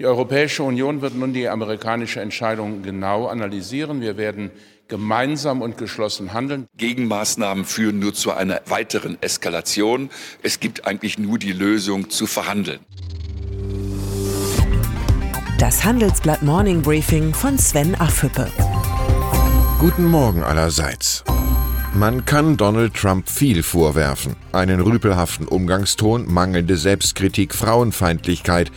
Die Europäische Union wird nun die amerikanische Entscheidung genau analysieren. Wir werden gemeinsam und geschlossen handeln. Gegenmaßnahmen führen nur zu einer weiteren Eskalation. Es gibt eigentlich nur die Lösung zu verhandeln. Das Handelsblatt Morning Briefing von Sven Affüppe. Guten Morgen allerseits. Man kann Donald Trump viel vorwerfen. Einen rüpelhaften Umgangston, mangelnde Selbstkritik, Frauenfeindlichkeit.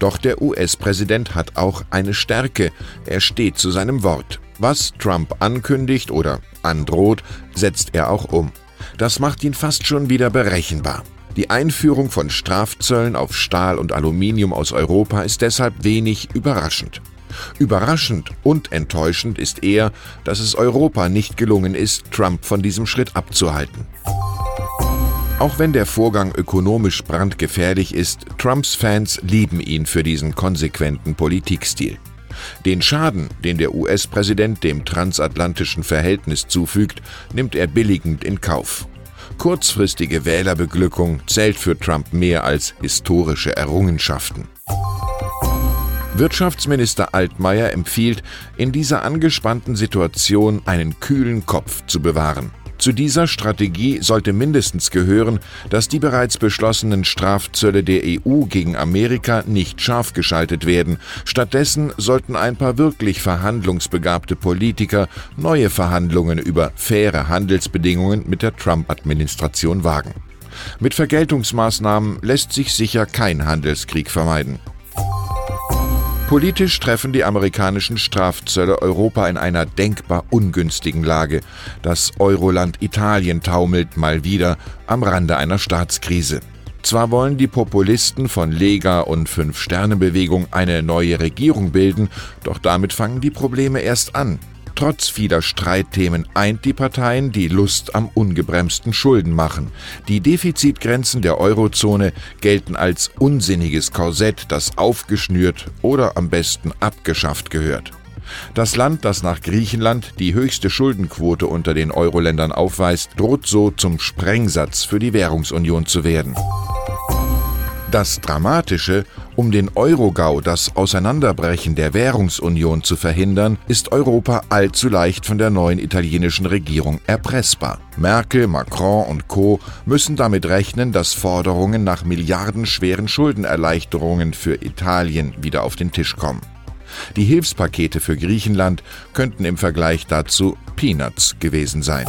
Doch der US-Präsident hat auch eine Stärke. Er steht zu seinem Wort. Was Trump ankündigt oder androht, setzt er auch um. Das macht ihn fast schon wieder berechenbar. Die Einführung von Strafzöllen auf Stahl und Aluminium aus Europa ist deshalb wenig überraschend. Überraschend und enttäuschend ist eher, dass es Europa nicht gelungen ist, Trump von diesem Schritt abzuhalten. Auch wenn der Vorgang ökonomisch brandgefährlich ist, Trumps Fans lieben ihn für diesen konsequenten Politikstil. Den Schaden, den der US-Präsident dem transatlantischen Verhältnis zufügt, nimmt er billigend in Kauf. Kurzfristige Wählerbeglückung zählt für Trump mehr als historische Errungenschaften. Wirtschaftsminister Altmaier empfiehlt, in dieser angespannten Situation einen kühlen Kopf zu bewahren. Zu dieser Strategie sollte mindestens gehören, dass die bereits beschlossenen Strafzölle der EU gegen Amerika nicht scharf geschaltet werden. Stattdessen sollten ein paar wirklich verhandlungsbegabte Politiker neue Verhandlungen über faire Handelsbedingungen mit der Trump-Administration wagen. Mit Vergeltungsmaßnahmen lässt sich sicher kein Handelskrieg vermeiden. Politisch treffen die amerikanischen Strafzölle Europa in einer denkbar ungünstigen Lage. Das Euroland Italien taumelt mal wieder am Rande einer Staatskrise. Zwar wollen die Populisten von Lega und Fünf-Sterne-Bewegung eine neue Regierung bilden, doch damit fangen die Probleme erst an. Trotz vieler Streitthemen eint die Parteien die Lust am ungebremsten Schuldenmachen. Die Defizitgrenzen der Eurozone gelten als unsinniges Korsett, das aufgeschnürt oder am besten abgeschafft gehört. Das Land, das nach Griechenland die höchste Schuldenquote unter den Euro-Ländern aufweist, droht so zum Sprengsatz für die Währungsunion zu werden. Das Dramatische, um den Eurogau, das Auseinanderbrechen der Währungsunion zu verhindern, ist Europa allzu leicht von der neuen italienischen Regierung erpressbar. Merkel, Macron und Co. müssen damit rechnen, dass Forderungen nach milliardenschweren Schuldenerleichterungen für Italien wieder auf den Tisch kommen. Die Hilfspakete für Griechenland könnten im Vergleich dazu Peanuts gewesen sein.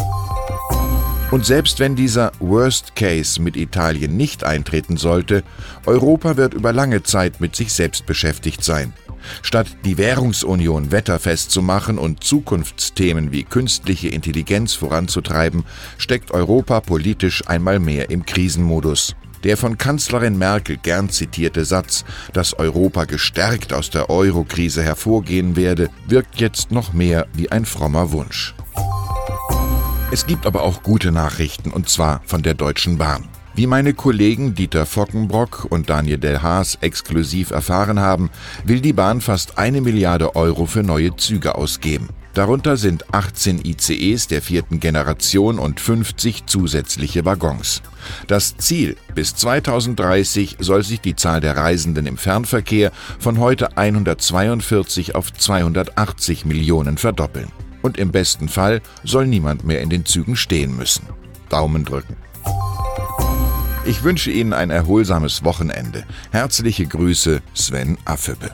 Und selbst wenn dieser Worst Case mit Italien nicht eintreten sollte, Europa wird über lange Zeit mit sich selbst beschäftigt sein. Statt die Währungsunion wetterfest zu machen und Zukunftsthemen wie künstliche Intelligenz voranzutreiben, steckt Europa politisch einmal mehr im Krisenmodus. Der von Kanzlerin Merkel gern zitierte Satz, dass Europa gestärkt aus der Euro-Krise hervorgehen werde, wirkt jetzt noch mehr wie ein frommer Wunsch. Es gibt aber auch gute Nachrichten, und zwar von der Deutschen Bahn. Wie meine Kollegen Dieter Fockenbrock und Daniel Del Haas exklusiv erfahren haben, will die Bahn fast eine Milliarde Euro für neue Züge ausgeben. Darunter sind 18 ICEs der vierten Generation und 50 zusätzliche Waggons. Das Ziel, bis 2030 soll sich die Zahl der Reisenden im Fernverkehr von heute 142 auf 280 Millionen verdoppeln und im besten Fall soll niemand mehr in den Zügen stehen müssen. Daumen drücken. Ich wünsche Ihnen ein erholsames Wochenende. Herzliche Grüße, Sven Affebe.